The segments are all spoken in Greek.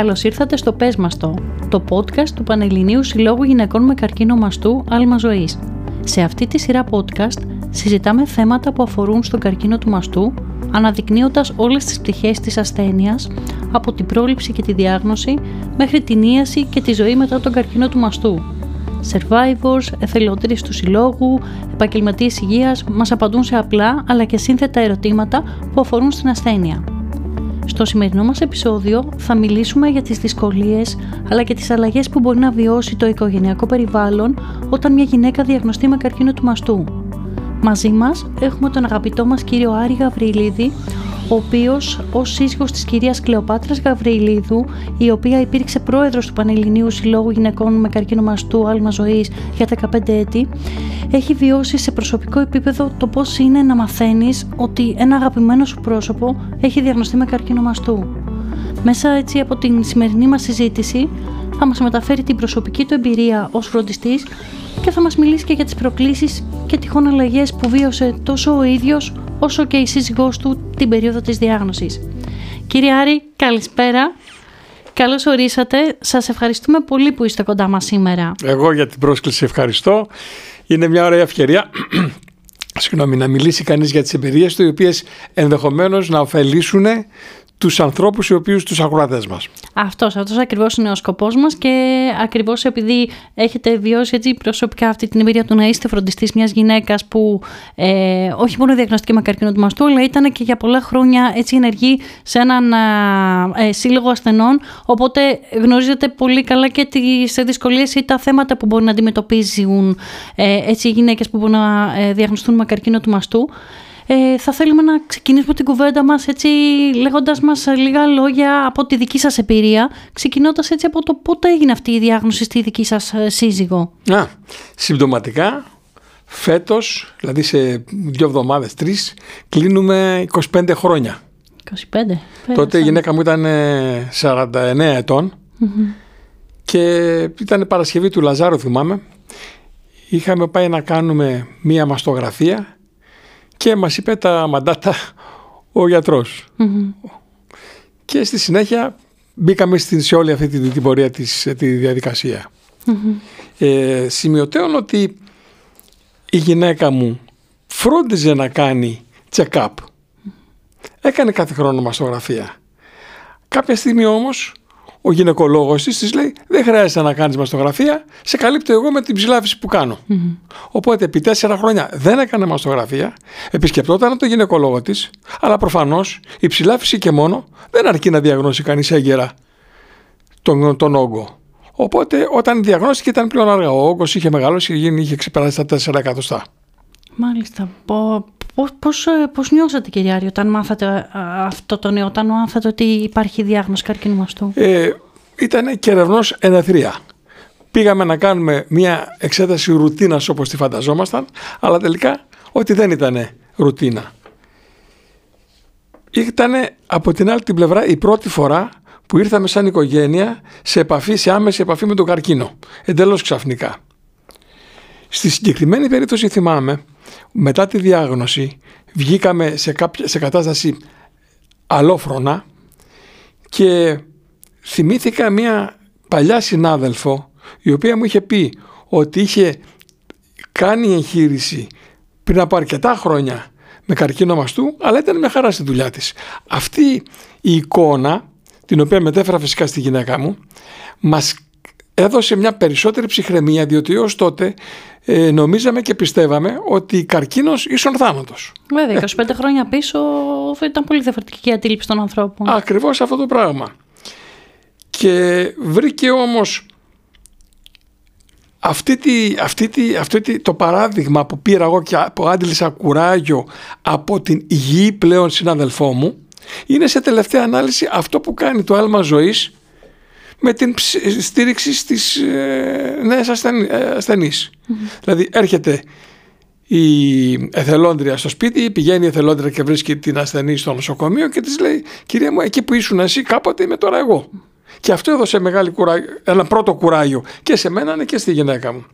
Καλώς ήρθατε στο Πες Μας το, το podcast του Πανελληνίου Συλλόγου Γυναικών με Καρκίνο Μαστού Άλμα Ζωής. Σε αυτή τη σειρά podcast συζητάμε θέματα που αφορούν στον καρκίνο του μαστού, αναδεικνύοντας όλες τις πτυχές της ασθένειας, από την πρόληψη και τη διάγνωση, μέχρι την ίαση και τη ζωή μετά τον καρκίνο του μαστού. Survivors, εθελοντές του συλλόγου, επαγγελματίες υγείας μας απαντούν σε απλά αλλά και σύνθετα ερωτήματα που αφορούν στην ασθένεια. Στο σημερινό μας επεισόδιο θα μιλήσουμε για τις δυσκολίες αλλά και τις αλλαγές που μπορεί να βιώσει το οικογενειακό περιβάλλον όταν μια γυναίκα διαγνωστεί με καρκίνο του μαστού. Μαζί μας έχουμε τον αγαπητό μας κύριο Άρη Γαβριλίδη, ο οποίος ως σύζυγος της κυρίας Κλεοπάτρας Γαβριλίδου, η οποία υπήρξε πρόεδρος του Πανελληνίου Συλλόγου Γυναικών με Καρκίνο Μαστού Άλμα Ζωής για 15 έτη, έχει βιώσει σε προσωπικό επίπεδο το πώς είναι να μαθαίνεις ότι ένα αγαπημένο σου πρόσωπο έχει διαγνωστεί με καρκίνο μαστού. Μέσα έτσι από την σημερινή μας συζήτηση θα μας μεταφέρει την προσωπική του εμπειρία ως φροντιστής και θα μας μιλήσει και για τις προκλήσεις και τυχόν αλλαγές που βίωσε τόσο ο ίδιος όσο και η σύζυγός του την περίοδο της διάγνωσης. Κύριε Άρη, καλησπέρα. Καλώς ορίσατε. Σας ευχαριστούμε πολύ που είστε κοντά μας σήμερα. Εγώ για την πρόσκληση ευχαριστώ. Είναι μια ωραία ευκαιρία συγγνώμη, να μιλήσει κανείς για τις εμπειρίες του οι οποίες ενδεχομένως να ωφελήσουν τους ανθρώπους οι οποίους τους ακροατές μας. Αυτός, αυτός ακριβώς είναι ο σκοπός μας και ακριβώς επειδή έχετε βιώσει έτσι προσωπικά αυτή την εμπειρία του να είστε φροντιστής μιας γυναίκας που ε, όχι μόνο διαγνωστική με καρκίνο του μαστού αλλά ήταν και για πολλά χρόνια έτσι ενεργή σε έναν ε, σύλλογο ασθενών οπότε γνωρίζετε πολύ καλά και τις δυσκολίες ή τα θέματα που μπορεί να αντιμετωπίζουν ε, έτσι οι γυναίκες που μπορούν να ε, διαγνωστούν με καρκίνο του μαστού. Ε, θα θέλουμε να ξεκινήσουμε την κουβέντα μας έτσι λέγοντας μας λίγα λόγια από τη δική σας εμπειρία, ξεκινώντας έτσι από το πότε έγινε αυτή η διάγνωση στη δική σας ε, σύζυγο. Α, συμπτωματικά φέτος, δηλαδή σε δύο εβδομάδες, τρεις, κλείνουμε 25 χρόνια. 25. Τότε η γυναίκα μου ήταν 49 ε, ετων και ήταν Παρασκευή του Λαζάρου θυμάμαι. Είχαμε πάει να κάνουμε μία μαστογραφία και μας είπε τα μαντάτα ο γιατρος Και στη συνέχεια μπήκαμε σε όλη αυτή την, την πορεία της, τη διαδικασία. Ε, σημειωτέων ότι η γυναίκα μου φρόντιζε να κάνει check-up. Έκανε κάθε χρόνο μαστογραφία. Κάποια στιγμή όμως ο γυναικολόγος της της λέει: Δεν χρειάζεται να κάνεις μαστογραφία, σε καλύπτω εγώ με την ψηλάφιση που κανω Οπότε επί τέσσερα χρόνια δεν έκανε μαστογραφία, επισκεπτόταν το γυναικολόγο της, αλλά προφανώς η ψηλάφιση και μόνο δεν αρκεί να διαγνώσει κανείς έγκαιρα τον, τον όγκο. Οπότε όταν διαγνώστηκε ήταν πλέον αργά. Ο όγκος είχε μεγαλώσει και είχε ξεπεράσει τα 4 εκατοστά. Μάλιστα. Πώς, πώς, ε, πώς νιώσατε κύριε Άρη όταν μάθατε ε, αυτό το νέο, όταν μάθατε ότι υπάρχει διάγνωση καρκίνου μαστού. Ε, ήταν κεραυνός εναθρία. Πήγαμε να κάνουμε μια εξέταση ρουτίνας όπως τη φανταζόμασταν, αλλά τελικά ότι δεν ήταν ρουτίνα. Ήταν από την άλλη την πλευρά η πρώτη φορά που ήρθαμε σαν οικογένεια σε επαφή, σε άμεση επαφή με τον καρκίνο. Εντελώς ξαφνικά. Στη συγκεκριμένη περίπτωση θυμάμαι μετά τη διάγνωση βγήκαμε σε, κάποια, σε κατάσταση αλόφρονα και θυμήθηκα μια παλιά συνάδελφο η οποία μου είχε πει ότι είχε κάνει εγχείρηση πριν από αρκετά χρόνια με καρκίνο μαστού, αλλά ήταν με χαρά στη δουλειά της. Αυτή η εικόνα, την οποία μετέφερα φυσικά στη γυναίκα μου, μας έδωσε μια περισσότερη ψυχραιμία, διότι ως τότε ε, νομίζαμε και πιστεύαμε ότι καρκίνος ίσον θάνατος. Βέβαια, 25 χρόνια πίσω ήταν πολύ διαφορετική η αντίληψη των ανθρώπων. Ακριβώς αυτό το πράγμα. Και βρήκε όμως αυτή τη, αυτή τη, αυτή το παράδειγμα που πήρα εγώ και που άντλησα κουράγιο από την υγιή πλέον συναδελφό μου είναι σε τελευταία ανάλυση αυτό που κάνει το άλμα ζωής με την στήριξη στις ε, νέες ασθενείς. Δηλαδή έρχεται η εθελόντρια στο σπίτι, πηγαίνει η εθελόντρια και βρίσκει την ασθενή στο νοσοκομείο και της λέει «Κυρία μου, εκεί που ήσουν εσύ κάποτε είμαι τώρα εγώ». Και αυτό έδωσε μεγάλη κουράγιο, ένα πρώτο κουράγιο και σε μένα και στη γυναίκα μου.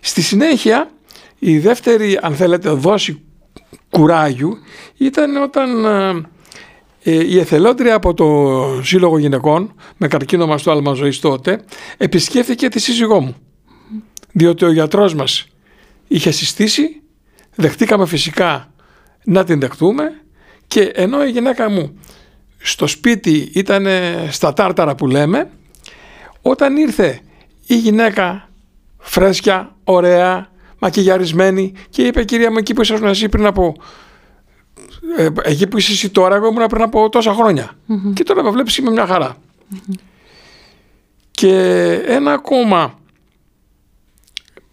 Στη συνέχεια η δεύτερη αν θέλετε δόση κουράγιου ήταν όταν ε, η εθελόντρια από το Σύλλογο Γυναικών με καρκίνο μαστού άλμα ζωής τότε επισκέφθηκε τη σύζυγό μου. Διότι ο γιατρός μας είχε συστήσει, δεχτήκαμε φυσικά να την δεχτούμε και ενώ η γυναίκα μου στο σπίτι ήταν στα τάρταρα που λέμε, όταν ήρθε η γυναίκα φρέσκια, ωραία, μακιγιαρισμένη και είπε κυρία μου εκεί που ήσασταν εσύ πριν από ε, εκεί που είσαι εσύ τώρα εγώ ήμουν πριν από τόσα και τώρα με βλέπεις είμαι μια χαρα και ένα ακόμα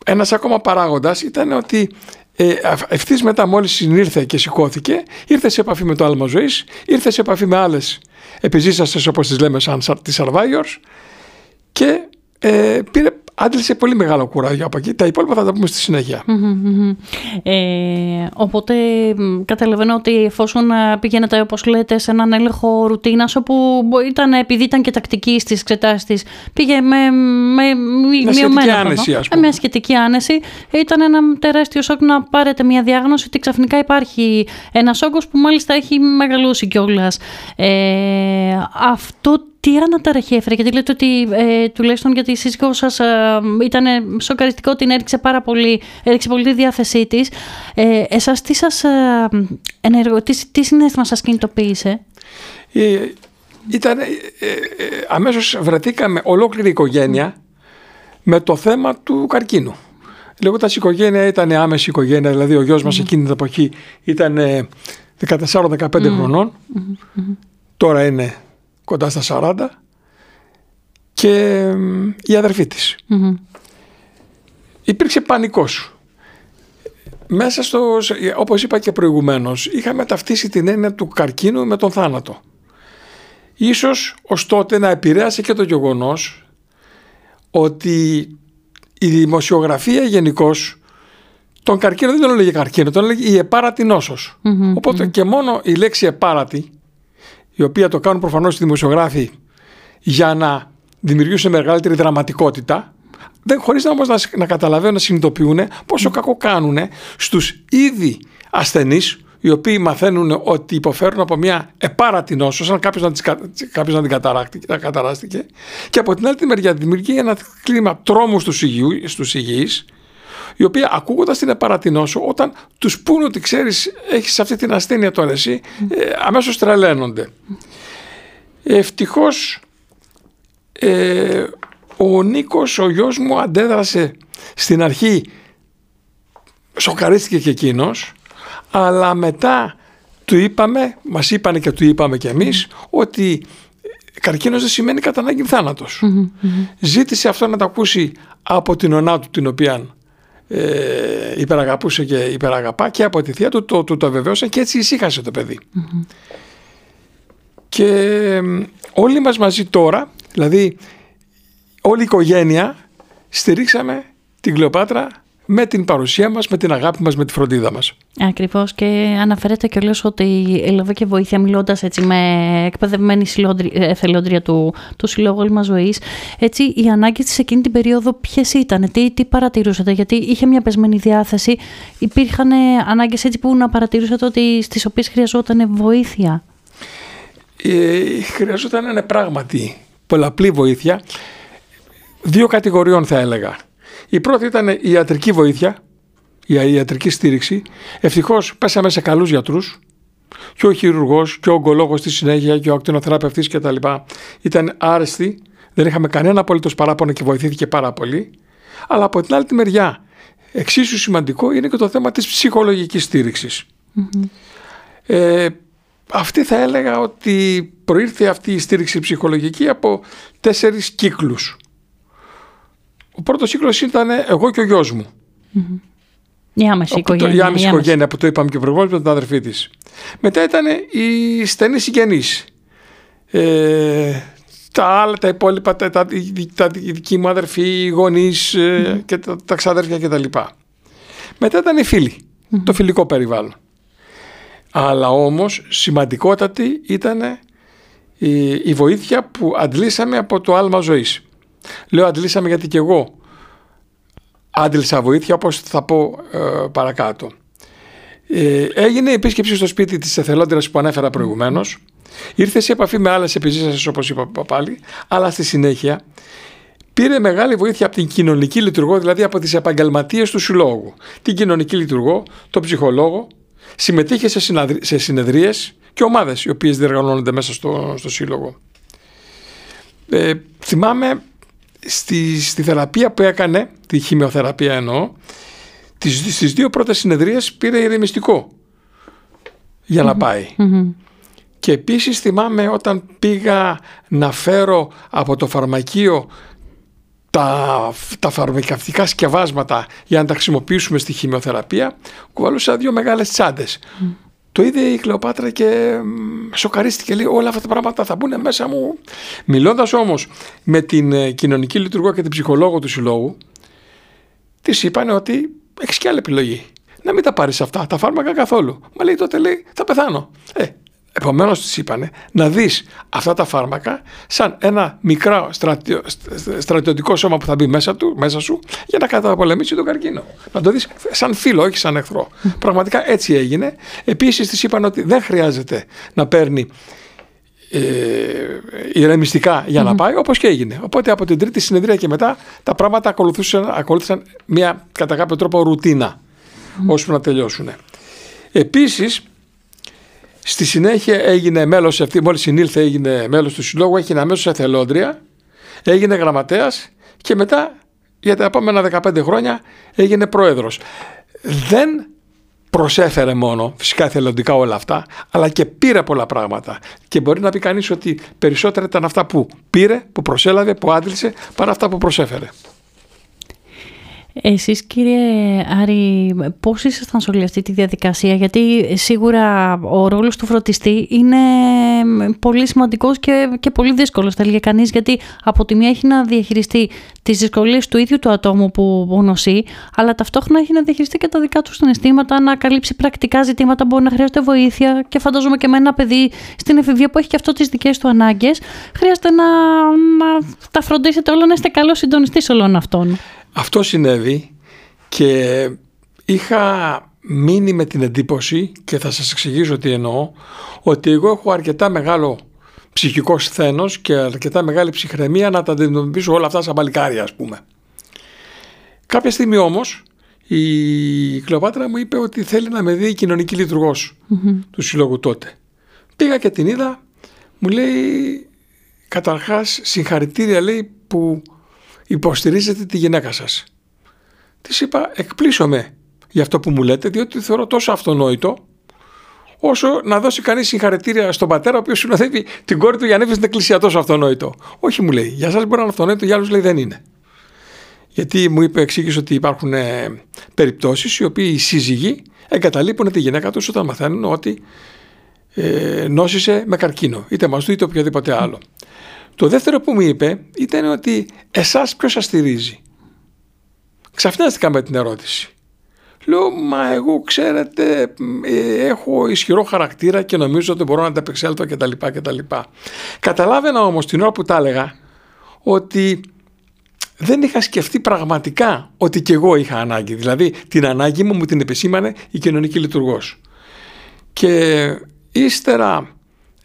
ένας ακόμα παράγοντας ήταν ότι ε, ευθύς μετά μόλις συνήρθε και σηκώθηκε ήρθε σε επαφή με το άλμα ζωής ήρθε σε επαφή με άλλες επιζήσαστες όπως τις λέμε σαν τις survivors και ε, πήρε άντλησε πολύ μεγάλο κουράγιο από εκεί. Τα υπόλοιπα θα τα πούμε στη συνέχεια. Ε, οπότε καταλαβαίνω ότι εφόσον ε, πήγαινετε όπως λέτε σε έναν έλεγχο ρουτίνας όπου ήταν, επειδή ήταν και τακτική στις εξετάσεις της πήγε με, με, με σχετική άνεση ας πούμε. Με σχετική άνεση ήταν ένα τεράστιο σοκ να πάρετε μια διάγνωση ότι ξαφνικά υπάρχει ένας όγκος που μάλιστα έχει μεγαλώσει κιόλας. Ε, αυτό τι αναταραχή έφερε, γιατί λέτε ότι ε, τουλάχιστον για τη σύζυγό σας ε, ήταν σοκαριστικό ότι έριξε πάρα πολύ, έριξε πολύ τη διάθεσή της. Ε, Εσάς τι σας ε, ενεργο, τι, τι συνέστημα σας κινητοποίησε; Ε, ήταν, ε, ε, αμέσως βρεθήκαμε ολόκληρη οικογένεια με το θέμα του καρκίνου. Λέγοντας η οικογένεια ήταν άμεση οικογένεια, δηλαδή ο γιος μας εκείνη την εποχή ήταν 14-15 χρονων τώρα είναι κοντά στα 40 και η αδερφή της. Υπήρξε πανικός. Μέσα στο, όπως είπα και προηγουμένως, είχαμε ταυτίσει την έννοια του καρκίνου με τον θάνατο. Ίσως ως τότε να επηρέασε και το γεγονός ότι η δημοσιογραφία γενικώς τον καρκίνο δεν τον έλεγε καρκίνο, τον έλεγε η επάρατη οποτε και μόνο η λέξη επάρατη η οποία το κάνουν προφανώς οι δημοσιογράφοι για να δημιουργήσουν μεγαλύτερη δραματικότητα, δεν χωρίς να όμως να, να καταλαβαίνουν, να συνειδητοποιούν πόσο κακό κάνουν στους ήδη ασθενείς οι οποίοι μαθαίνουν ότι υποφέρουν από μια επάρατη νόσος, σαν κάποιος να, τις, κάποιος να την καταράστηκε και από την άλλη τη μεριά δημιουργεί ένα κλίμα τρόμου στους, υγιού, στους υγιείς οι οποίοι ακούγοντας την επαρατηνόσο όταν τους πούνε ότι ξέρεις έχεις αυτή την ασθένεια τώρα εσύ ε, αμέσως τρελαίνονται. Ευτυχώς ε, ο Νίκος ο γιος μου αντέδρασε στην αρχή σοκαρίστηκε και εκείνος αλλά μετά του είπαμε, μας είπανε και του είπαμε και εμείς ότι καρκίνος δεν σημαίνει κατά ανάγκη Ζήτησε αυτό να το ακούσει από την ονά του την οποία ε, υπεραγαπούσε και υπεραγαπά και από τη θεία του το, το, το βεβαίωσαν και έτσι ησύχασε το παιδί. Και όλοι μας μαζί τώρα, δηλαδή όλη η οικογένεια στηρίξαμε την Κλεοπάτρα με την παρουσία μας, με την αγάπη μας, με τη φροντίδα μας. Ακριβώς και αναφέρεται και λέω ότι έλαβε και βοήθεια μιλώντας έτσι με εκπαιδευμένη εθελόντρια του, του Συλλόγου Όλμα Ζωής. Έτσι οι ανάγκες της εκείνη την περίοδο ποιες ήταν, τι, τι παρατηρούσατε, γιατί είχε μια πεσμένη διάθεση, υπήρχαν ανάγκες έτσι που να παρατηρούσατε ότι στις οποίες χρειαζόταν βοήθεια; Ε, χρειαζόταν πράγματι πολλαπλή βοήθεια, δύο κατηγοριών θα έλεγα. Η πρώτη ήταν η ιατρική βοήθεια, η ιατρική στήριξη. Ευτυχώς πέσαμε σε καλούς γιατρούς. Και ο χειρουργός και ο ογκολόγος στη συνέχεια και ο ακτινοθεραπευτής κτλ. Ήταν άρεστοι. Δεν είχαμε κανένα απολύτως παράπονο και βοηθήθηκε πάρα πολύ. Αλλά από την άλλη τη μεριά, εξίσου σημαντικό είναι και το θέμα της ψυχολογικής Ε, αυτή θα έλεγα ότι προήρθε αυτή η στήριξη ψυχολογική από τέσσερις κύκλους. Ο πρώτος κύκλος ήταν εγώ και ο γιος μου. Η άμεση οικογένεια. Η άμεση οικογένεια που το είπαμε και προηγουμένως με την αδερφή της. Μετά ήταν οι στενοί συγγενείς. Ε, τα άλλα, τα υπόλοιπα, τα, τα, τα, δική μου αδερφή, οι γονείς ε, και τα, τα ξαδέρφια κτλ. Μετά ήταν οι φιλοι το φιλικό περιβάλλον. Αλλά όμως σημαντικότατη ήταν η, η βοήθεια που αντλήσαμε από το άλμα ζωής. Λέω αντλήσαμε γιατί και εγώ άντλησα βοήθεια όπως θα πω ε, παρακάτω. Ε, έγινε επίσκεψη στο σπίτι της εθελόντρας που ανέφερα προηγουμένως Ήρθε σε επαφή με άλλες επιζήσεις όπως είπα πάλι, αλλά στη συνέχεια πήρε μεγάλη βοήθεια από την κοινωνική λειτουργό, δηλαδή από τις επαγγελματίες του συλλόγου. Την κοινωνική λειτουργό, τον ψυχολόγο, συμμετείχε σε συνεδρίες και ομάδες οι οποίες διεργανώνονται μέσα στο, στο σύλλογο. Ε, θυμάμαι στη, στη θεραπεία που έκανε, τη χημειοθεραπεία εννοώ, τις, στις δύο πρώτες συνεδρίες πήρε ηρεμιστικό για να παει Και επίσης θυμάμαι όταν πήγα να φέρω από το φαρμακείο τα, τα φαρμακευτικά σκευάσματα για να τα χρησιμοποιήσουμε στη χημειοθεραπεία, κουβαλούσα δύο μεγάλες τσάντες. Το είδε η Κλεοπάτρα και σοκαρίστηκε. Λέει όλα αυτά τα πράγματα θα μπουν μέσα μου. Μιλώντας όμως με την ε, κοινωνική λειτουργό και την ψυχολόγο του συλλόγου, της είπαν ότι έχεις και άλλη επιλογή. Να μην τα πάρεις αυτά, τα φάρμακα καθόλου. Μα λέει τότε λέει θα πεθάνω. Ε, Επομένως της είπανε να δεις αυτά τα φάρμακα σαν ένα μικρό στρατιωτικό σώμα που θα μπει μέσα, του, μέσα σου για να καταπολεμήσει τον καρκίνο. Να το δεις σαν φίλο, όχι σαν εχθρό. Πραγματικά έτσι έγινε. Επίσης της είπαν ότι δεν χρειάζεται να παίρνει ε, ηρεμιστικά για να πάει, όπως και έγινε. Οπότε από την τρίτη συνεδρία και μετά τα πράγματα ακολουθούσαν, ακολούθησαν μια κατά κάποιο τρόπο ρουτίνα ώσπου να τελειώσουν. Επίσης, Στη συνέχεια έγινε μέλος αυτή, μόλις συνήλθε έγινε μέλος του συλλόγου, έγινε αμέσω εθελόντρια, έγινε γραμματέας και μετά για τα επόμενα 15 χρόνια έγινε πρόεδρος. Δεν προσέφερε μόνο, φυσικά εθελοντικά όλα αυτά, αλλά και πήρε πολλά πράγματα. Και μπορεί να πει κανείς ότι περισσότερα ήταν αυτά που πήρε, που προσέλαβε, που άντλησε, παρά αυτά που προσέφερε. Εσείς κύριε Άρη, πώς ήσασταν σε όλη αυτή τη διαδικασία, γιατί σίγουρα ο ρόλος του φροντιστή είναι πολύ σημαντικός και, και πολύ δύσκολος, θα έλεγε κανείς, γιατί από τη μία έχει να διαχειριστεί τις δυσκολίες του ίδιου του ατόμου που νοσεί, αλλά ταυτόχρονα έχει να διαχειριστεί και τα δικά του συναισθήματα, να καλύψει πρακτικά ζητήματα, μπορεί να χρειάζεται βοήθεια και φαντάζομαι και με ένα παιδί στην εφηβεία που έχει και αυτό τις δικές του ανάγκες, χρειάζεται να, να τα φροντίσετε όλα, να είστε καλός συντονιστής όλων αυτών. Αυτό συνέβη και είχα μείνει με την εντύπωση και θα σας εξηγήσω τι εννοώ ότι εγώ έχω αρκετά μεγάλο ψυχικό σθένος και αρκετά μεγάλη ψυχραιμία να τα αντιμετωπίσω όλα αυτά σαν παλικάρια ας πούμε. Κάποια στιγμή όμως η Κλεοπάτρα μου είπε ότι θέλει να με δει η κοινωνική του συλλόγου τότε. Πήγα και την είδα, μου λέει καταρχάς συγχαρητήρια λέει που υποστηρίζετε τη γυναίκα σας. Της είπα εκπλήσωμαι για αυτό που μου λέτε διότι θεωρώ τόσο αυτονόητο όσο να δώσει κανείς συγχαρητήρια στον πατέρα ο οποίος συνοδεύει την κόρη του για να στην εκκλησία τόσο αυτονόητο. Όχι μου λέει, για εσά μπορεί να είναι αυτονόητο, για άλλους λέει δεν είναι. Γιατί μου είπε, εξήγησε ότι υπάρχουν ε, περιπτώσεις οι οποίοι οι σύζυγοι εγκαταλείπουν τη γυναίκα τους όταν μαθαίνουν ότι ε, νόσησε με καρκίνο, είτε μαστού είτε οποιοδήποτε άλλο. Το δεύτερο που μου είπε ήταν ότι εσάς ποιος σας στηρίζει. Ξαφνιάστηκα με την ερώτηση. Λέω, μα εγώ ξέρετε ε, έχω ισχυρό χαρακτήρα και νομίζω ότι μπορώ να ανταπεξέλθω κτλ. κτλ. Καταλάβαινα όμως την ώρα που τα έλεγα ότι δεν είχα σκεφτεί πραγματικά ότι και εγώ είχα ανάγκη. Δηλαδή την ανάγκη μου μου την επισήμανε η κοινωνική λειτουργός. Και ύστερα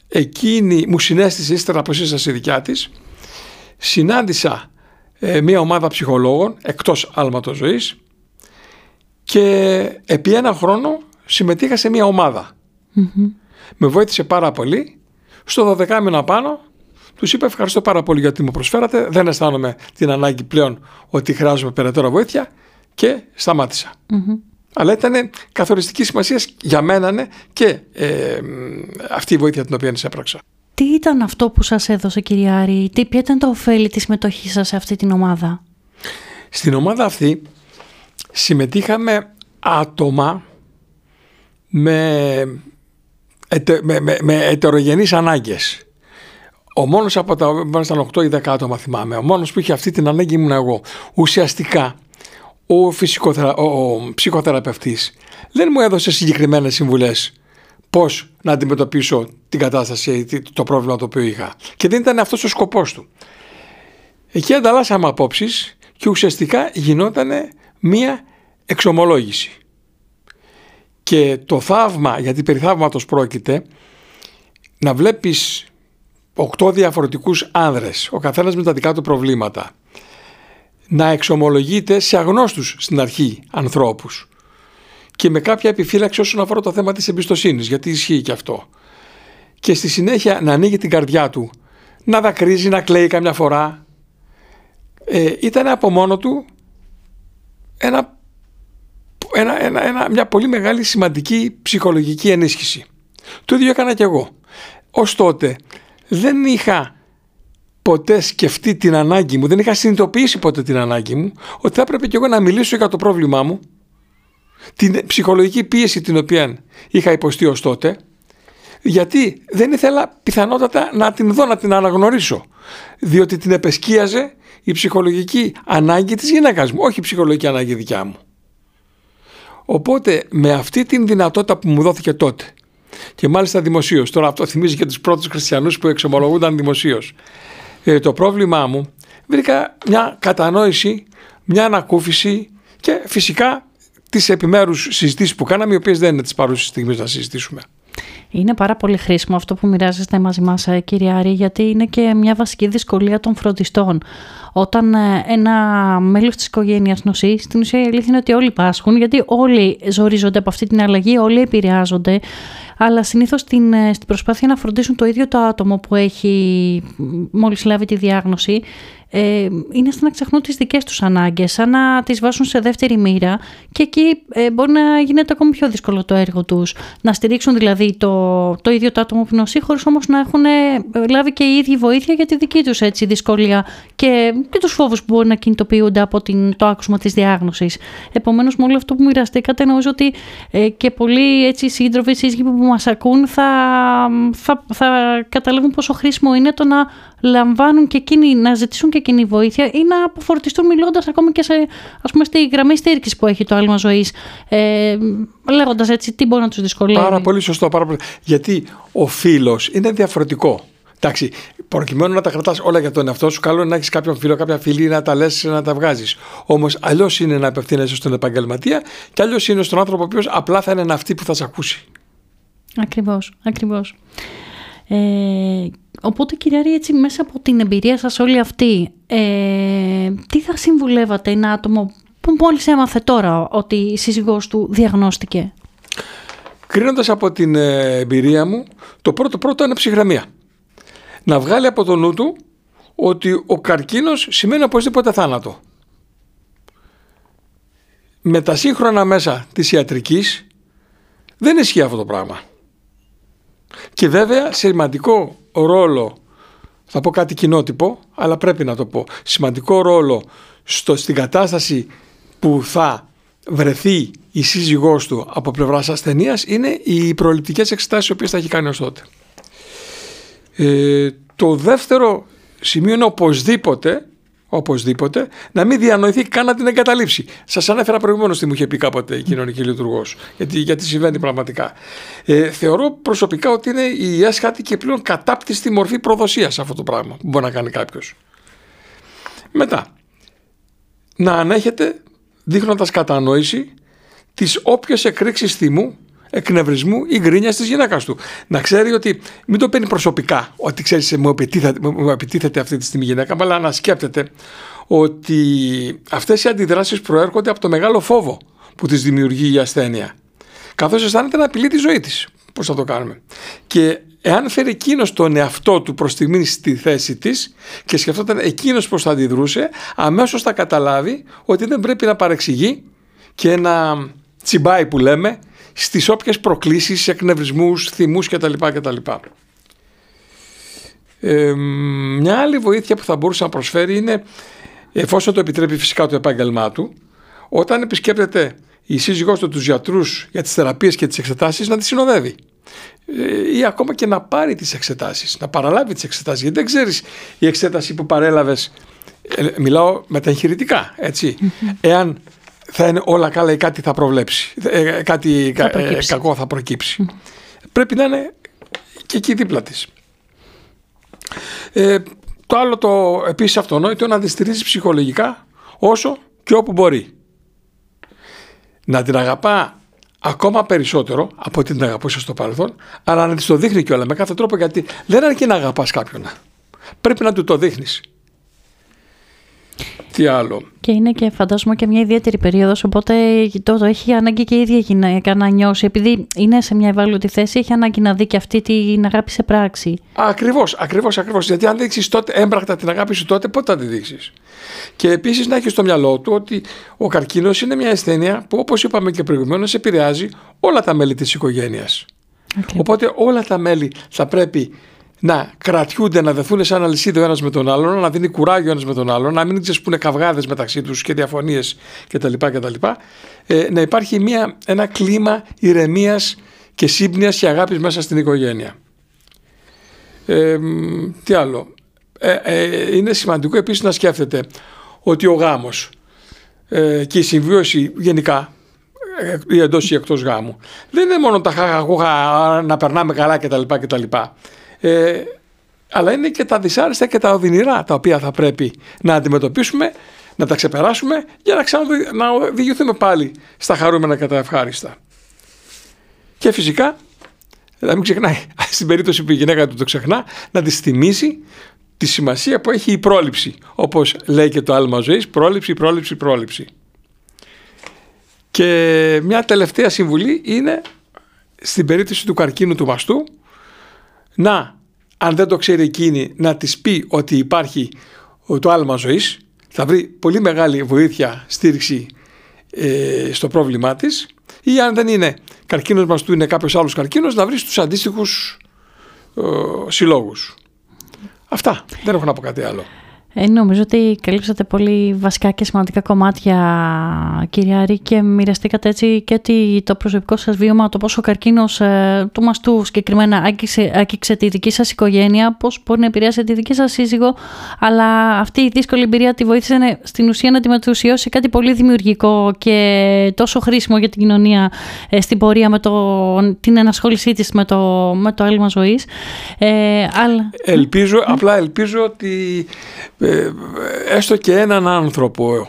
εκείνη μου συνέστησε ύστερα από σύσταση δικιά της. Συνάντησα ε, μια ομάδα ψυχολόγων εκτός άλματος ζωής και επί ένα χρόνο συμμετείχα σε μια ομαδα Με βοήθησε πάρα πολύ. Στο 12 μήνα πάνω τους είπα ευχαριστώ πάρα πολύ γιατί μου προσφέρατε. Δεν αισθάνομαι την ανάγκη πλέον ότι χρειάζομαι περαιτέρω βοήθεια και σταματησα αλλά ήταν καθοριστική σημασίας για μένα ναι, και ε, αυτή η βοήθεια την οποία έπραξα. Τι ήταν αυτό που σας έδωσε κύριε Άρη, τι, ποια ήταν το ωφέλη της συμμετοχής σας σε αυτή την ομάδα; Στην ομάδα αυτή συμμετείχαμε άτομα με, με, με, με ετερογενείς ανάγκες. Ο μόνος από τα ήταν 8 ή 10 άτομα θυμάμαι, ο μόνος που είχε αυτή την ανάγκη ήμουν εγώ. Ουσιαστικά ο, φυσικοθερα... ο ψυχοθεραπευτής δεν μου έδωσε συγκεκριμένες συμβουλές πώς να αντιμετωπίσω την κατάσταση, το πρόβλημα το οποίο είχα. Και δεν ήταν αυτός ο σκοπός του. Εκεί ανταλλάσσαμε απόψεις και ουσιαστικά γινόταν μία εξομολόγηση. Και το θαύμα, γιατί περί θαύματος πρόκειται, να βλέπεις οκτώ διαφορετικούς άνδρες, ο καθένας με τα δικά του προβλήματα, να εξομολογείται σε αγνώστους στην αρχή ανθρώπους και με κάποια επιφύλαξη όσον αφορά το θέμα της εμπιστοσύνης, γιατί ισχύει και αυτό. Και στη συνέχεια να ανοίγει την καρδιά του, να δακρύζει, να κλαίει καμιά φορά. Ε, ήταν από μόνο του ένα, ένα, ένα, ένα, μια πολύ μεγάλη σημαντική ψυχολογική ενίσχυση. Το ίδιο έκανα κι εγώ. Ως τότε δεν είχα ποτέ σκεφτεί την ανάγκη μου, δεν είχα συνειδητοποιήσει ποτέ την ανάγκη μου ότι θα έπρεπε κι εγώ να μιλήσω για το πρόβλημά μου, την ψυχολογική πίεση την οποία είχα υποστεί ως τότε, γιατί δεν ήθελα πιθανότατα να την δω, να την αναγνωρίσω, διότι την επεσκίαζε η ψυχολογική ανάγκη της γυναίκας μου, όχι η ψυχολογική ανάγκη δικιά μου. Οπότε με αυτή την δυνατότητα που μου δόθηκε τότε και μάλιστα δημοσίως. Τώρα αυτό θυμίζει και τους πρώτους χριστιανούς που εξομολογούνταν δημοσίως. Ε, το πρόβλημά μου βρήκα μια κατανόηση, μια ανακούφιση και φυσικά τις επιμέρους συζητήσεις που κάναμε, οι οποίες δεν είναι τις παρούσες στιγμές να συζητήσουμε. Είναι πάρα πολύ χρήσιμο αυτό που μοιράζεστε μαζί μας ε, κύριε Άρη γιατί είναι και μια βασική δυσκολία των φροντιστών. Όταν ε, ένα μέλος της οικογένειας νοσεί, στην ουσία η αλήθεια είναι ότι όλοι πάσχουν γιατί όλοι ζορίζονται από αυτή την αλλαγή, όλοι επηρεάζονται αλλά συνήθως στην, ε, στην προσπάθεια να φροντίσουν το ίδιο το άτομο που έχει μόλις λάβει τη διάγνωση ε, είναι σαν να ξεχνούν τις δικές τους ανάγκες, σαν να τις βάσουν σε δεύτερη μοίρα και εκεί ε, μπορεί να γίνεται ακόμη πιο δύσκολο το έργο τους. Να στηρίξουν δηλαδή το, το ίδιο το άτομο που νοσεί χωρίς όμως να έχουν ε, λάβει και οι ίδιοι βοήθεια για τη δική τους έτσι, δυσκολία και, και τους φόβους που μπορεί να κινητοποιούνται από την, το άκουσμα της διάγνωσης. Επομένως με όλο αυτό που μοιραστήκατε νομίζω ότι ε, και πολλοί έτσι, σύντροφοι, σύζυγοι που μας ακούν θα, θα, θα καταλάβουν πόσο χρήσιμο είναι το να λαμβάνουν και εκείνοι, να ζητήσουν και εκείνη βοήθεια ή να αποφορτιστούν μιλώντας ακόμη και σε, ας πούμε, στη γραμμή στήριξης που έχει το άλμα ζωής. Ε, Λέγοντας έτσι τι μπορεί να τους δυσκολεύει. Πάρα πολύ σωστό. Πάρα πολύ. Γιατί ο φίλος είναι διαφορετικό. Εντάξει, προκειμένου να τα κρατάς όλα για τον εαυτό σου, καλό είναι να έχεις κάποιον φίλο, κάποια φίλη, να τα λες, να τα βγάζεις. Όμως, αλλιώς είναι να απευθύνεσαι στον επαγγελματία και αλλιώς είναι στον άνθρωπο ο οποίος απλά θα είναι αυτή που θα σε ακούσει. Ακριβώς, ακριβώς. Ε, Οπότε κυριαρχεί έτσι μέσα από την εμπειρία σας όλη αυτή, ε, τι θα συμβουλεύατε ένα άτομο που μόλις έμαθε τώρα ότι η σύζυγός του διαγνώστηκε; Κρίνοντας από την ε, εμπειρία μου, το πρώτο πρώτο είναι ψυχραιμία. Να βγάλει από το νου του ότι ο καρκίνος σημαίνει οπωσδήποτε θάνατο. Με τα σύγχρονα μέσα της ιατρικής δεν ισχύει αυτό το πράγμα. Και βέβαια σημαντικό ρόλο, θα πω κάτι κοινότυπο, αλλά πρέπει να το πω, σημαντικό ρόλο στο, στην κατάσταση που θα βρεθεί η σύζυγός του από πλευράς ασθενείας είναι οι προληπτικές εξετάσεις οι οποίες θα έχει κάνει ως τότε. Ε, το δεύτερο σημείο είναι οπωσδήποτε οπωσδήποτε, να μην διανοηθεί καν να την εγκαταλείψει. Σας ανέφερα προηγουμένως τι μου είχε πει κάποτε η κοινωνική λειτουργός, γιατί, γιατί συμβαίνει πραγματικά. Ε, θεωρώ προσωπικά ότι είναι η έσχατη και πλέον κατάπτυστη μορφή προδοσίας αυτό το πράγμα που μπορεί να κάνει κάποιος. Μετά, να ανέχεται δείχνοντας κατανόηση τις όποιες εκρήξεις θυμού εκνευρισμού ή γκρίνιας της γυναίκας του. Να ξέρει ότι μην το παίρνει προσωπικά, ότι ξέρει, μου, μου επιτίθεται αυτή τη στιγμή η γυναίκα, αλλά να σκέπτεται ότι αυτές οι αντιδράσεις προέρχονται από το μεγάλο φόβο που της δημιουργεί η ασθένεια. Καθώς αισθάνεται να απειλεί τη ζωή της. Πώς θα το κάνουμε; Και εάν φέρει εκείνος τον εαυτό του προς στιγμή στη θέση της και σκεφτόταν εκείνος πώς θα αντιδρούσε, αμέσως θα καταλάβει ότι δεν πρέπει να παρεξηγεί και να τσιμπάει που λέμε στις όποιες προκλήσεις, εκνευρισμούς, θυμούς κτλ. κτλ. Ε, μια άλλη βοήθεια που θα μπορούσε να προσφέρει είναι, εφόσον το επιτρέπει φυσικά το επάγγελμά του, όταν επισκέπτεται η σύζυγός του τους γιατρούς για τις θεραπείες και τις εξετάσεις να τις συνοδεύει ε, ή ακόμα και να πάρει τις εξετάσεις, να παραλάβει τις εξετάσεις γιατί δεν ξέρεις η εξέταση που παρέλαβες ε, μιλάω μεταγχειρητικά έτσι εάν θα είναι όλα καλά ή κάτι θα προβλέψει, ε, κάτι θα ε, κακό θα προκύψει. Πρέπει να είναι και εκεί δίπλα της. Ε, το άλλο το επίσης αυτονόητο να τη στηρίζει ψυχολογικά όσο και όπου μπορεί. Να την αγαπά ακόμα περισσότερο από ό,τι την αγαπούσε στο παρελθόν, αλλά να της το δείχνει κιόλας με κάθε τρόπο γιατί δεν αρκεί να αγαπάς κάποιον. Πρέπει να του το δείχνεις. Τι άλλο; Και είναι και φαντάζομαι και μια ιδιαίτερη περίοδος, οπότε το, το έχει ανάγκη και η ίδια γυναίκα να νιώσει. Επειδή είναι σε μια ευάλωτη θέση, έχει ανάγκη να δει και αυτή την αγάπη σε πράξη. Ακριβώς, ακριβώς, ακριβώς. Γιατί αν δείξεις τότε έμπρακτα την αγάπη σου, τότε πότε θα τη δείξεις; Και επίσης να έχεις στο μυαλό του ότι ο καρκίνος είναι μια ασθένεια που, όπως είπαμε και προηγουμένως, επηρεάζει όλα τα μέλη της οικογένειας. Οπότε όλα τα μέλη θα πρέπει να κρατιούνται, να δεθούν σαν αλυσίδα ο ένας με τον άλλον, να δίνει κουράγιο ο ένας με τον άλλον, να μην ξεσπούνε καυγάδες μεταξύ τους και διαφωνίες κτλ. κτλ. Ε, να υπάρχει μια, ένα κλίμα ηρεμίας και σύμπνοιας και αγάπης μέσα στην οικογένεια. Ε, τι άλλο. Ε, ε, είναι σημαντικό επίσης να σκέφτεται ότι ο γάμος ε, και η συμβίωση γενικά ή εντός ή εκτός γάμου δεν είναι μόνο τα χαχαχούχα να περνάμε καλά κτλ. κτλ. Ε, αλλά είναι και τα δυσάρεστα και τα οδυνηρά τα οποία θα πρέπει να αντιμετωπίσουμε, να τα ξεπεράσουμε για να ξαναδιηγηθούμε πάλι στα χαρούμενα και τα ευχάριστα. Και φυσικά, να μην ξεχνάει, στην περίπτωση που η γυναίκα του το ξεχνά, να της θυμίσει τη σημασία που έχει η πρόληψη. Όπως λέει και το άλμα ζωής, πρόληψη, πρόληψη, πρόληψη. Και μια τελευταία συμβουλή είναι στην περίπτωση του καρκίνου του μαστού να, αν δεν το ξέρει εκείνη, να της πει ότι υπάρχει το άλμα ζωής, θα βρει πολύ μεγάλη βοήθεια, στήριξη ε, στο πρόβλημά της ή αν δεν είναι καρκίνος μας του είναι κάποιος άλλος καρκίνος να βρει στους αντίστοιχους ε, συλλόγους. Αυτά. Δεν έχω να πω κάτι άλλο. Ε, νομίζω ότι καλύψατε πολύ βασικά και σημαντικά κομμάτια, κυρία Άρη, και μοιραστήκατε έτσι και το προσωπικό σας βίωμα, το πόσο ο καρκίνος ε, του μαστού συγκεκριμένα άγγιξε, άγγιξε τη δική σας οικογένεια, πώς μπορεί να επηρεάσει τη δική σας σύζυγο, αλλά αυτή η δύσκολη εμπειρία τη βοήθησε στην ουσία να τη μετουσιώσει κάτι πολύ δημιουργικό και τόσο χρήσιμο για την κοινωνία ε, στην πορεία με το, την ενασχόλησή της με το, με το έλλειμμα ζωής. Ε, αλλά... Ελπίζω, απλά ελπίζω ότι ε, έστω και έναν άνθρωπο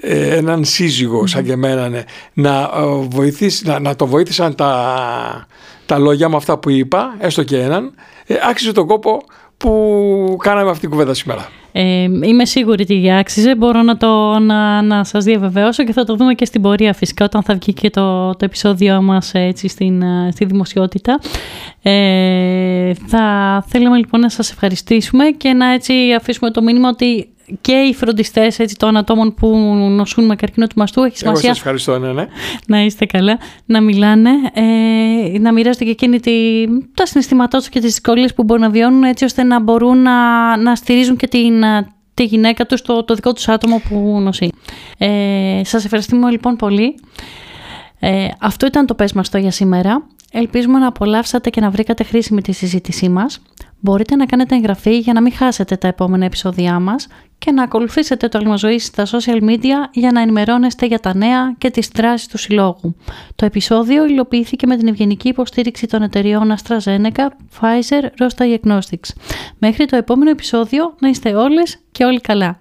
ε, έναν σύζυγο σαν και εμένα ναι, να, ε, βοηθήσει, να, να το βοήθησαν τα, τα λόγια μου αυτά που είπα έστω και έναν άξιζε τον κόπο που κάναμε αυτή την κουβέντα σήμερα. Ε, είμαι σίγουρη ότι άξιζε, μπορώ να, το, να, να σας διαβεβαιώσω και θα το δούμε και στην πορεία φυσικά όταν θα βγει και το, το επεισόδιο μας έτσι στην, στη δημοσιότητα. Ε, θα θέλαμε λοιπόν να σας ευχαριστήσουμε και να έτσι αφήσουμε το μήνυμα ότι και οι φροντιστές των ατόμων που νοσούν με καρκίνο του μαστού έχει σημασία. Εγώ σας ευχαριστώ, ναι, ναι. Να είστε καλά, να μιλάνε, ε, να μοιράζονται και εκείνοι τη, τα συναισθήματά τους και τις δυσκολίες που μπορούν να βιώνουν, έτσι ώστε να μπορούν να, να στηρίζουν και την, τη γυναίκα τους, το, το δικό τους άτομο που νοσεί. Ε, σας ευχαριστούμε λοιπόν πολύ. Ε, αυτό ήταν το πες μας το για σήμερα. Ελπίζουμε να απολαύσατε και να βρήκατε χρήσιμη τη συζήτησή μας. Μπορείτε να κάνετε εγγραφή για να μην χάσετε τα επόμενα επεισόδια μας και να ακολουθήσετε το Αλμαζωή στα social media για να ενημερώνεστε για τα νέα και τις δράσεις του Συλλόγου. Το επεισόδιο υλοποιήθηκε με την ευγενική υποστήριξη των εταιριών AstraZeneca, Pfizer, Rosta Diagnostics. Μέχρι το επόμενο επεισόδιο να είστε όλες και όλοι καλά.